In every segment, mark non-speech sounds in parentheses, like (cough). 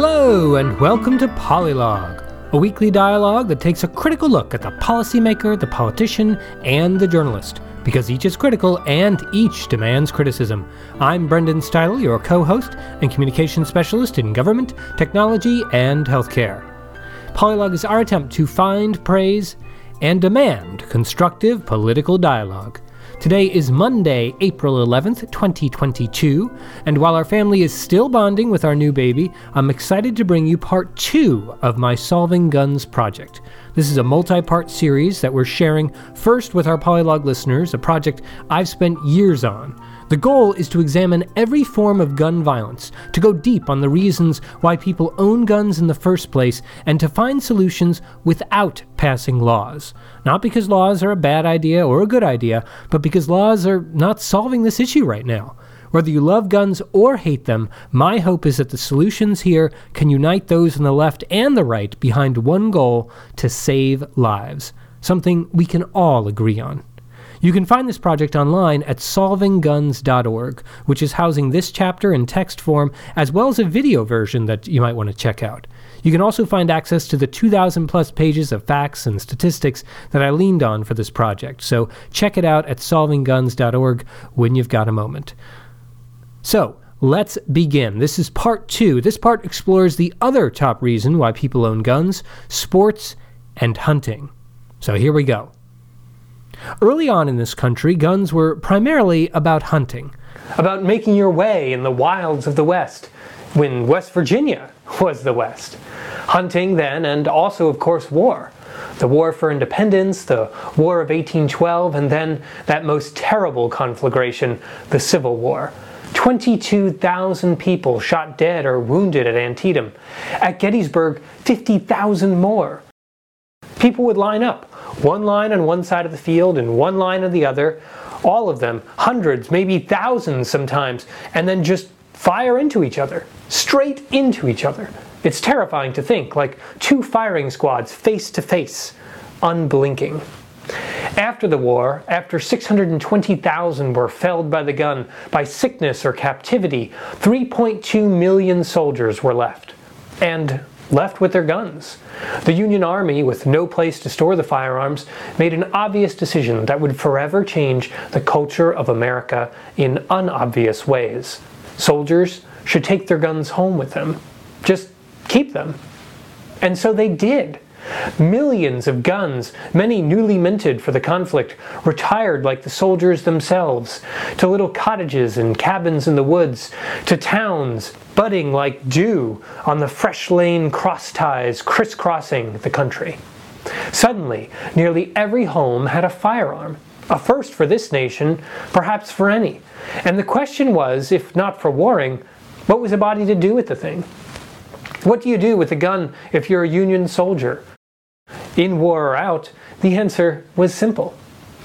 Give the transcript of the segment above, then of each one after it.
Hello, and welcome to Polylog, a weekly dialogue that takes a critical look at the policymaker, the politician, and the journalist, because each is critical and each demands criticism. I'm Brendan Steidel, your co host and communication specialist in government, technology, and healthcare. Polylog is our attempt to find, praise, and demand constructive political dialogue. Today is Monday, April 11th, 2022, and while our family is still bonding with our new baby, I'm excited to bring you part two of my Solving Guns project. This is a multi part series that we're sharing first with our Polylog listeners, a project I've spent years on. The goal is to examine every form of gun violence, to go deep on the reasons why people own guns in the first place, and to find solutions without passing laws. Not because laws are a bad idea or a good idea, but because laws are not solving this issue right now. Whether you love guns or hate them, my hope is that the solutions here can unite those on the left and the right behind one goal to save lives. Something we can all agree on. You can find this project online at solvingguns.org, which is housing this chapter in text form, as well as a video version that you might want to check out. You can also find access to the 2,000 plus pages of facts and statistics that I leaned on for this project, so check it out at solvingguns.org when you've got a moment. So, let's begin. This is part two. This part explores the other top reason why people own guns sports and hunting. So, here we go. Early on in this country, guns were primarily about hunting, about making your way in the wilds of the West, when West Virginia (laughs) was the West. Hunting then, and also, of course, war. The War for Independence, the War of 1812, and then that most terrible conflagration, the Civil War. 22,000 people shot dead or wounded at Antietam. At Gettysburg, 50,000 more. People would line up, one line on one side of the field and one line on the other, all of them, hundreds, maybe thousands sometimes, and then just fire into each other, straight into each other. It's terrifying to think, like two firing squads face to face, unblinking. After the war, after 620,000 were felled by the gun, by sickness or captivity, 3.2 million soldiers were left. And left with their guns. The Union Army, with no place to store the firearms, made an obvious decision that would forever change the culture of America in unobvious ways. Soldiers should take their guns home with them. Just keep them. And so they did. Millions of guns, many newly minted for the conflict, retired like the soldiers themselves, to little cottages and cabins in the woods, to towns budding like dew on the fresh lane cross ties crisscrossing the country. Suddenly, nearly every home had a firearm, a first for this nation, perhaps for any. And the question was if not for warring, what was a body to do with the thing? What do you do with a gun if you're a Union soldier? In war or out, the answer was simple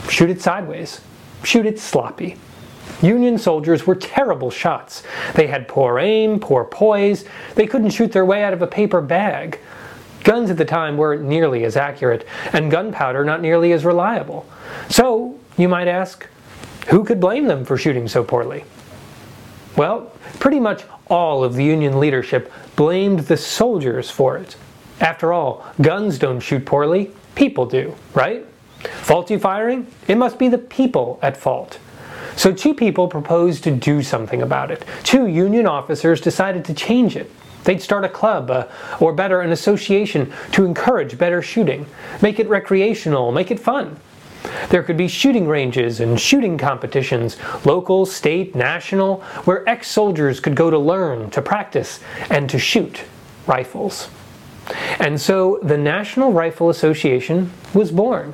shoot it sideways, shoot it sloppy. Union soldiers were terrible shots. They had poor aim, poor poise, they couldn't shoot their way out of a paper bag. Guns at the time weren't nearly as accurate, and gunpowder not nearly as reliable. So, you might ask, who could blame them for shooting so poorly? Well, pretty much all of the Union leadership blamed the soldiers for it. After all, guns don't shoot poorly, people do, right? Faulty firing? It must be the people at fault. So, two people proposed to do something about it. Two Union officers decided to change it. They'd start a club, uh, or better, an association to encourage better shooting, make it recreational, make it fun. There could be shooting ranges and shooting competitions, local, state, national, where ex soldiers could go to learn, to practice, and to shoot rifles. And so the National Rifle Association was born.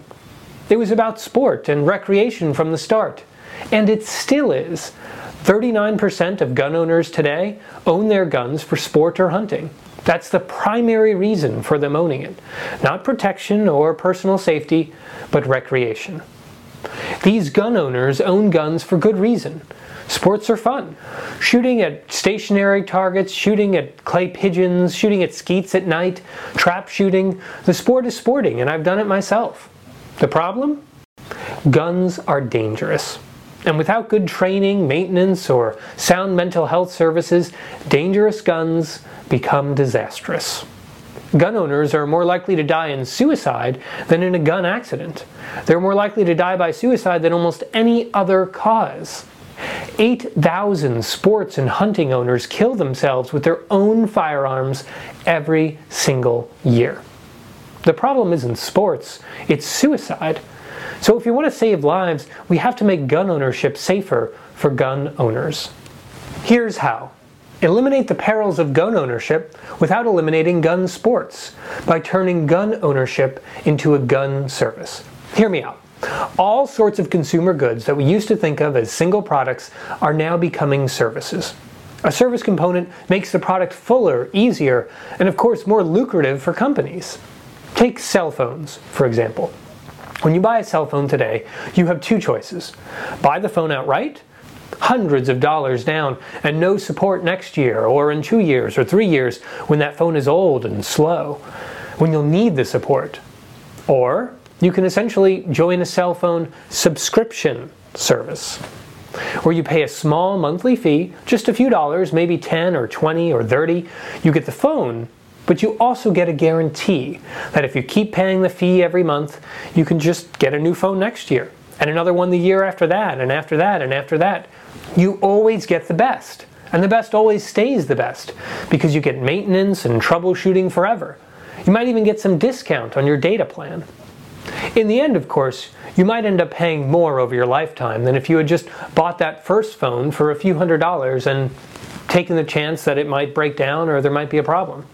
It was about sport and recreation from the start. And it still is. 39% of gun owners today own their guns for sport or hunting. That's the primary reason for them owning it. Not protection or personal safety, but recreation. These gun owners own guns for good reason. Sports are fun. Shooting at stationary targets, shooting at clay pigeons, shooting at skeets at night, trap shooting. The sport is sporting, and I've done it myself. The problem? Guns are dangerous. And without good training, maintenance, or sound mental health services, dangerous guns become disastrous. Gun owners are more likely to die in suicide than in a gun accident. They're more likely to die by suicide than almost any other cause. 8,000 sports and hunting owners kill themselves with their own firearms every single year. The problem isn't sports, it's suicide. So if you want to save lives, we have to make gun ownership safer for gun owners. Here's how. Eliminate the perils of gun ownership without eliminating gun sports by turning gun ownership into a gun service. Hear me out. All sorts of consumer goods that we used to think of as single products are now becoming services. A service component makes the product fuller, easier, and of course more lucrative for companies. Take cell phones, for example. When you buy a cell phone today, you have two choices buy the phone outright hundreds of dollars down and no support next year or in two years or three years when that phone is old and slow, when you'll need the support. Or you can essentially join a cell phone subscription service where you pay a small monthly fee, just a few dollars, maybe 10 or 20 or 30. You get the phone, but you also get a guarantee that if you keep paying the fee every month, you can just get a new phone next year and another one the year after that and after that and after that you always get the best. And the best always stays the best because you get maintenance and troubleshooting forever. You might even get some discount on your data plan. In the end, of course, you might end up paying more over your lifetime than if you had just bought that first phone for a few hundred dollars and taken the chance that it might break down or there might be a problem.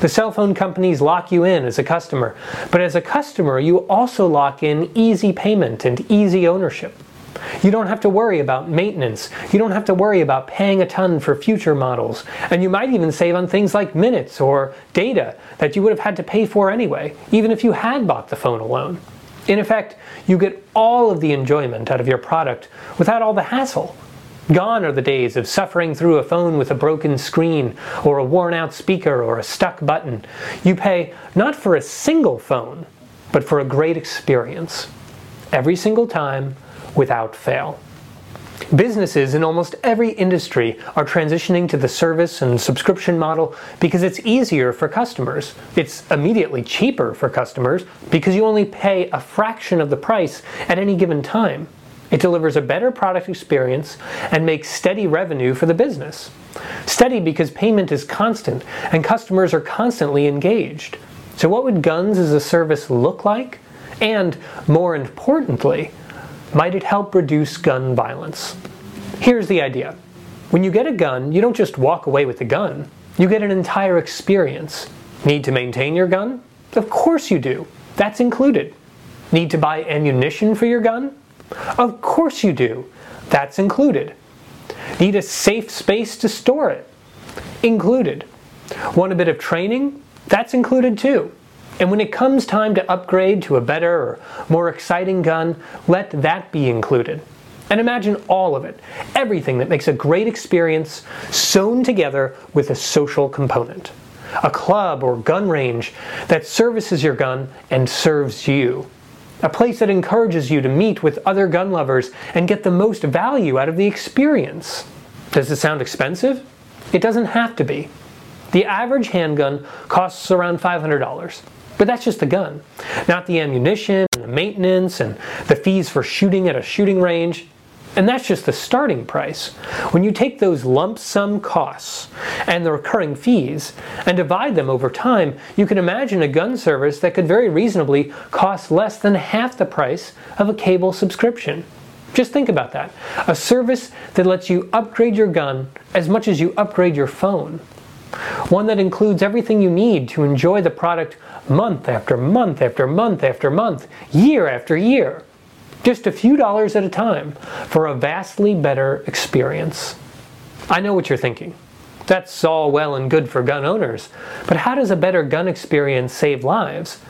The cell phone companies lock you in as a customer, but as a customer, you also lock in easy payment and easy ownership. You don't have to worry about maintenance. You don't have to worry about paying a ton for future models. And you might even save on things like minutes or data that you would have had to pay for anyway, even if you had bought the phone alone. In effect, you get all of the enjoyment out of your product without all the hassle. Gone are the days of suffering through a phone with a broken screen or a worn out speaker or a stuck button. You pay not for a single phone, but for a great experience. Every single time, without fail. Businesses in almost every industry are transitioning to the service and subscription model because it's easier for customers. It's immediately cheaper for customers because you only pay a fraction of the price at any given time. It delivers a better product experience and makes steady revenue for the business. Steady because payment is constant and customers are constantly engaged. So, what would Guns as a Service look like? And more importantly, might it help reduce gun violence? Here's the idea. When you get a gun, you don't just walk away with the gun. You get an entire experience. Need to maintain your gun? Of course you do. That's included. Need to buy ammunition for your gun? Of course you do. That's included. Need a safe space to store it? Included. Want a bit of training? That's included too. And when it comes time to upgrade to a better or more exciting gun, let that be included. And imagine all of it, everything that makes a great experience sewn together with a social component. A club or gun range that services your gun and serves you. A place that encourages you to meet with other gun lovers and get the most value out of the experience. Does it sound expensive? It doesn't have to be. The average handgun costs around $500. But that's just the gun, not the ammunition, and the maintenance, and the fees for shooting at a shooting range. And that's just the starting price. When you take those lump sum costs and the recurring fees and divide them over time, you can imagine a gun service that could very reasonably cost less than half the price of a cable subscription. Just think about that. A service that lets you upgrade your gun as much as you upgrade your phone. One that includes everything you need to enjoy the product month after month after month after month, year after year. Just a few dollars at a time for a vastly better experience. I know what you're thinking. That's all well and good for gun owners, but how does a better gun experience save lives?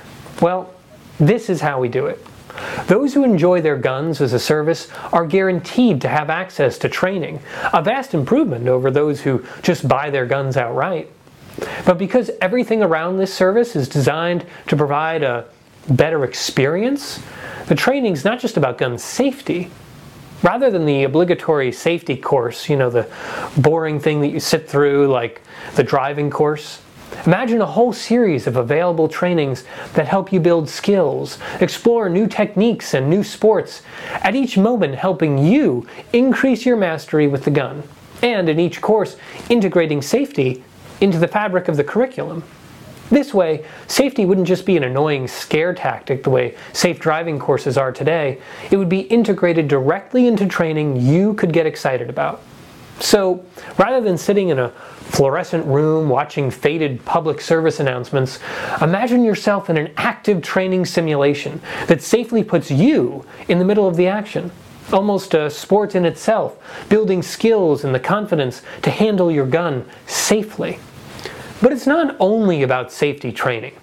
Well, this is how we do it. Those who enjoy their guns as a service are guaranteed to have access to training, a vast improvement over those who just buy their guns outright. But because everything around this service is designed to provide a better experience, the training is not just about gun safety, Rather than the obligatory safety course, you know, the boring thing that you sit through, like the driving course, Imagine a whole series of available trainings that help you build skills, explore new techniques and new sports, at each moment helping you increase your mastery with the gun, and in each course integrating safety into the fabric of the curriculum. This way, safety wouldn't just be an annoying scare tactic the way safe driving courses are today, it would be integrated directly into training you could get excited about. So, rather than sitting in a fluorescent room watching faded public service announcements, imagine yourself in an active training simulation that safely puts you in the middle of the action. Almost a sport in itself, building skills and the confidence to handle your gun safely. But it's not only about safety training.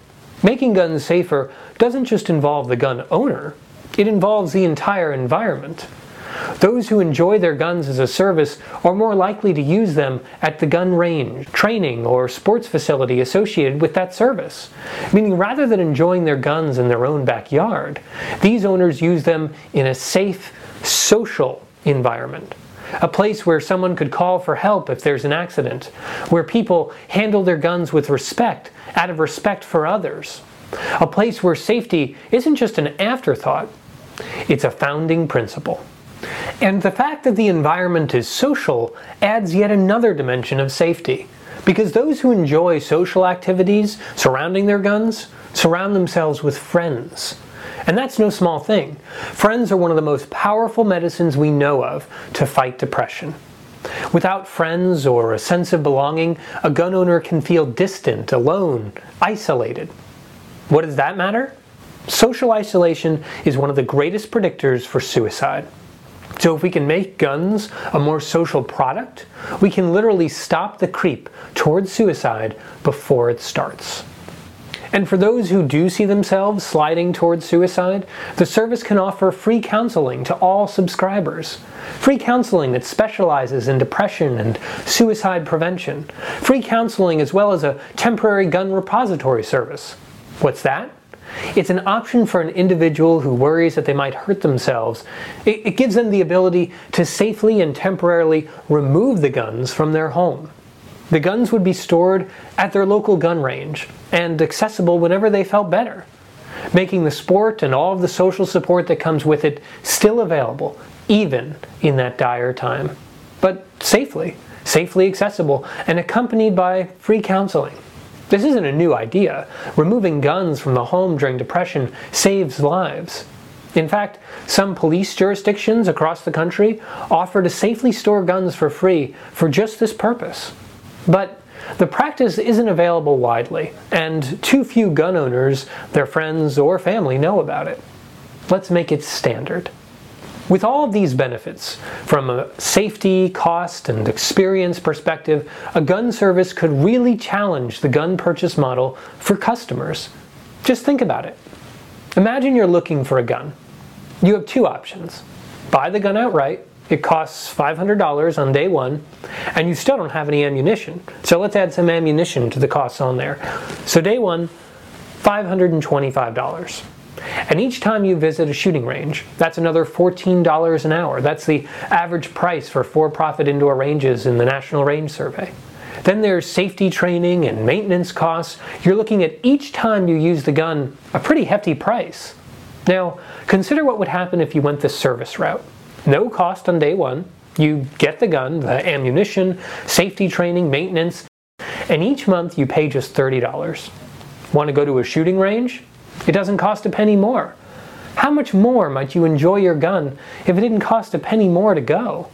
Making guns safer doesn't just involve the gun owner, it involves the entire environment. Those who enjoy their guns as a service are more likely to use them at the gun range, training, or sports facility associated with that service. Meaning, rather than enjoying their guns in their own backyard, these owners use them in a safe, social environment. A place where someone could call for help if there's an accident, where people handle their guns with respect, out of respect for others. A place where safety isn't just an afterthought, it's a founding principle. And the fact that the environment is social adds yet another dimension of safety. Because those who enjoy social activities surrounding their guns surround themselves with friends. And that's no small thing. Friends are one of the most powerful medicines we know of to fight depression. Without friends or a sense of belonging, a gun owner can feel distant, alone, isolated. What does that matter? Social isolation is one of the greatest predictors for suicide. So if we can make guns a more social product, we can literally stop the creep towards suicide before it starts. And for those who do see themselves sliding towards suicide, the service can offer free counseling to all subscribers. Free counseling that specializes in depression and suicide prevention. Free counseling as well as a temporary gun repository service. What's that? It's an option for an individual who worries that they might hurt themselves. It, it, gives them the ability to safely and temporarily remove the guns from their home. The guns would be stored at their local gun range and accessible whenever they felt better, making the sport and all of the social support that comes with it still available, even in that dire time. But safely, safely accessible, and accompanied by free counseling. This isn't a new idea. Removing guns from the home during depression saves lives. In fact, some police jurisdictions across the country offer to safely store guns for free for just this purpose. But the practice isn't available widely, and too few gun owners, their friends, or family know about it. Let's make it standard. With all of these benefits, from a safety, cost, and experience perspective, a gun service could really challenge the gun purchase model for customers. Just think about it. Imagine you're looking for a gun. You have two options buy the gun outright, it costs $500 on day one, and you still don't have any ammunition. So let's add some ammunition to the costs on there. So, day one, $525. And each time you visit a shooting range, that's another $14 an hour. That's the average price for for profit indoor ranges in the National Range Survey. Then there's safety training and maintenance costs. You're looking at each time you use the gun a pretty hefty price. Now, consider what would happen if you went the service route. No cost on day one. You get the gun, the ammunition, safety training, maintenance, and each month you pay just $30. Want to go to a shooting range? It doesn't cost a penny more. How much more might you enjoy your gun if it didn't cost a penny more to go?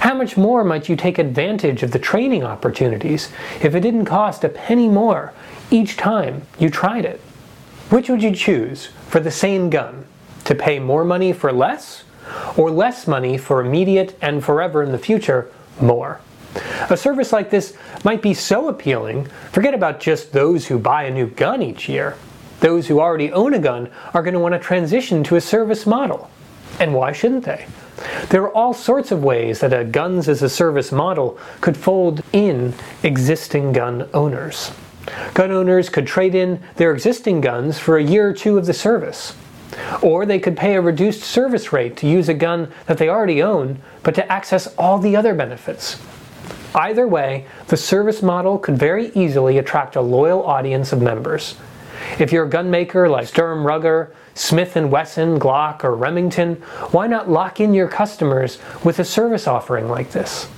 How much more might you take advantage of the training opportunities if it didn't cost a penny more each time you tried it? Which would you choose for the same gun? To pay more money for less? Or less money for immediate and forever in the future more? A service like this might be so appealing, forget about just those who buy a new gun each year. Those who already own a gun are going to want to transition to a service model. And why shouldn't they? There are all sorts of ways that a guns as a service model could fold in existing gun owners. Gun owners could trade in their existing guns for a year or two of the service. Or they could pay a reduced service rate to use a gun that they already own, but to access all the other benefits. Either way, the service model could very easily attract a loyal audience of members. If you're a gun maker like Sturm Ruger, Smith & Wesson, Glock, or Remington, why not lock in your customers with a service offering like this?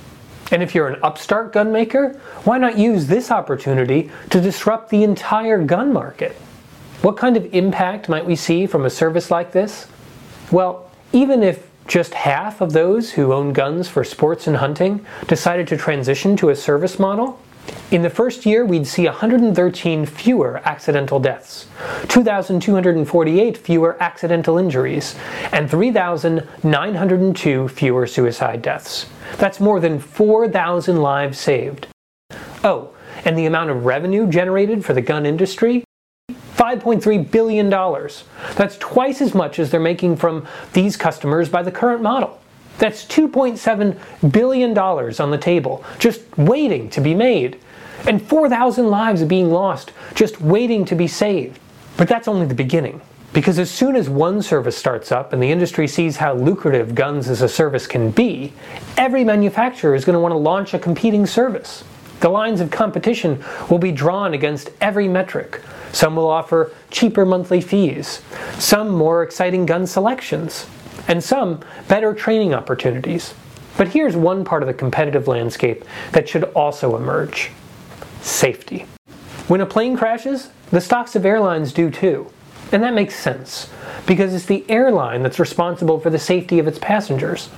And if you're an upstart gun maker, why not use this opportunity to disrupt the entire gun market? What kind of impact might we see from a service like this? Well, even if just half of those who own guns for sports and hunting decided to transition to a service model, in the first year, we'd see 113 fewer accidental deaths, 2,248 fewer accidental injuries, and 3,902 fewer suicide deaths. That's more than 4,000 lives saved. Oh, and the amount of revenue generated for the gun industry? $5.3 billion. That's twice as much as they're making from these customers by the current model. That's $2.7 billion on the table, just waiting to be made. And 4,000 lives being lost, just waiting to be saved. But that's only the beginning. Because as soon as one service starts up and the industry sees how lucrative guns as a service can be, every manufacturer is going to want to launch a competing service. The lines of competition will be drawn against every metric. Some will offer cheaper monthly fees, some more exciting gun selections, and some better training opportunities. But here's one part of the competitive landscape that should also emerge safety. When a plane crashes, the stocks of airlines do too. And that makes sense, because it's the airline that's responsible for the safety of its passengers,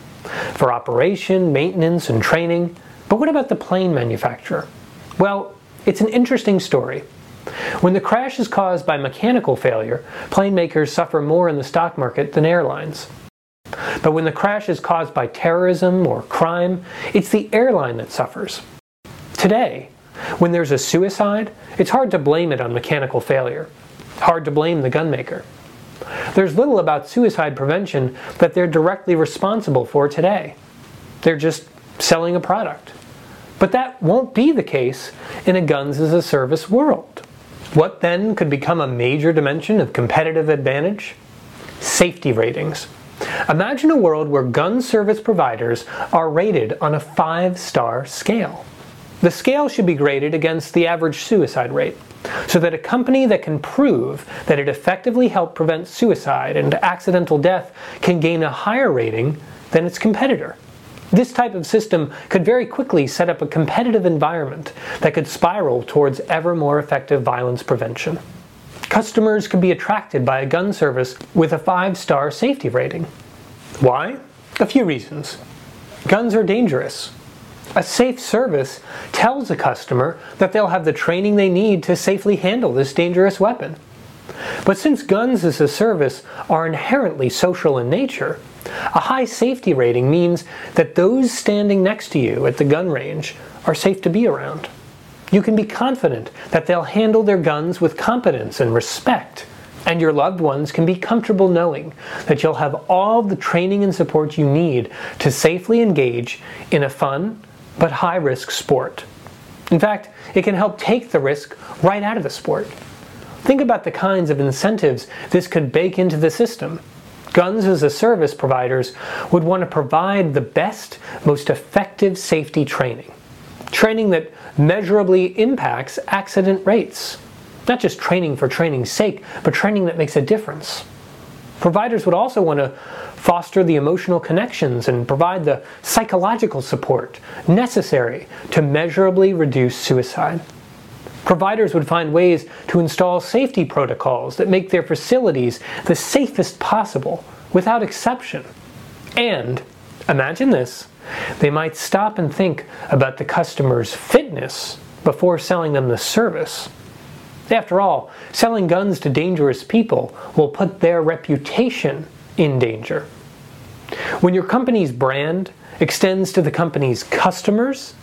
for operation, maintenance, and training. But what about the plane manufacturer? Well, it's an interesting story. When the crash is caused by mechanical failure, plane makers suffer more in the stock market than airlines. But when the crash is caused by terrorism or crime, it's the airline that suffers. Today, when there's a suicide, it's hard to blame it on mechanical failure. Hard to blame the gunmaker. There's little about suicide prevention that they're directly responsible for today. They're just selling a product. But that won't be the case in a guns as a service world. What then could become a major dimension of competitive advantage? Safety ratings. Imagine a world where gun service providers are rated on a five star scale. The scale should be graded against the average suicide rate, so that a company that can prove that it effectively helped prevent suicide and accidental death can gain a higher rating than its competitor. This type of system could very quickly set up a competitive environment that could spiral towards ever more effective violence prevention. Customers could be attracted by a gun service with a five star safety rating. Why? A few reasons. Guns are dangerous. A safe service tells a customer that they'll have the training they need to safely handle this dangerous weapon. But since guns as a service are inherently social in nature, a high safety rating means that those standing next to you at the gun range are safe to be around. You can be confident that they'll handle their guns with competence and respect and your loved ones can be comfortable knowing that you'll have all the training and support you need to safely engage in a fun but high risk sport. In fact, it can help take the risk right out of the sport. Think about the kinds of incentives this could bake into the system. Guns as a service providers would want to provide the best, most effective safety training. Training that measurably impacts accident rates not just training for training's sake, but training that makes a difference. Providers would also want to foster the emotional connections and provide the psychological support necessary to measurably reduce suicide. Providers would find ways to install safety protocols that make their facilities the safest possible, without exception. And, imagine this, they might stop and think about the customer's fitness before selling them the service. After all, selling guns to dangerous people will put their reputation in danger. When your company's brand extends to the company's customers,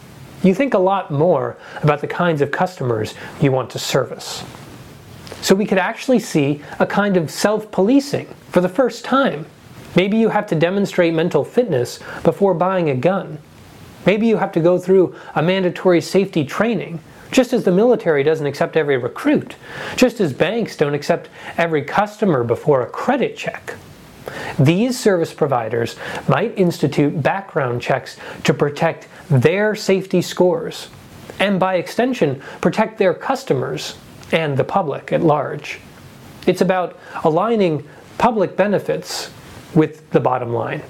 you think a lot more about the kinds of customers you want to service. So we could actually see a kind of self policing for the first time. Maybe you have to demonstrate mental fitness before buying a gun. Maybe you have to go through a mandatory safety training just as the military doesn't accept every recruit, just as banks don't accept every customer before a credit check. These service providers might institute background checks to protect their safety scores, and by extension, protect their customers and the public at large. It's about aligning public benefits with the bottom line.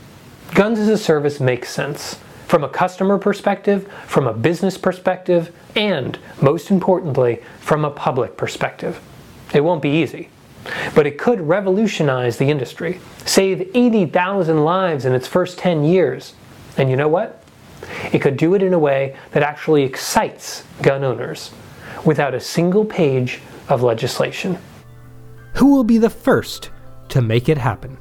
Guns as a service makes sense from a customer perspective, from a business perspective, and most importantly, from a public perspective. It won't be easy, but it could revolutionize the industry, save 80,000 lives in its first 10 years. And you know what? It could do it in a way that actually excites gun owners without a single page of legislation. Who will be the first to make it happen?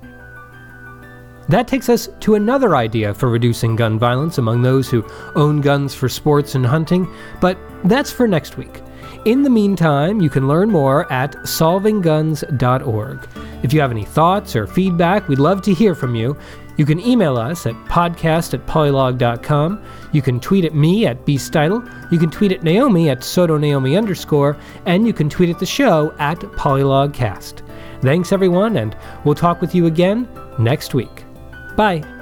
That takes us to another idea for reducing gun violence among those who own guns for sports and hunting, but that's for next week. In the meantime, you can learn more at solvingguns.org. If you have any thoughts or feedback, we'd love to hear from you. You can email us at podcast at polylog.com. You can tweet at me at bstitle. You can tweet at Naomi at sotonaomi underscore. And you can tweet at the show at polylogcast. Thanks, everyone, and we'll talk with you again next week. Bye.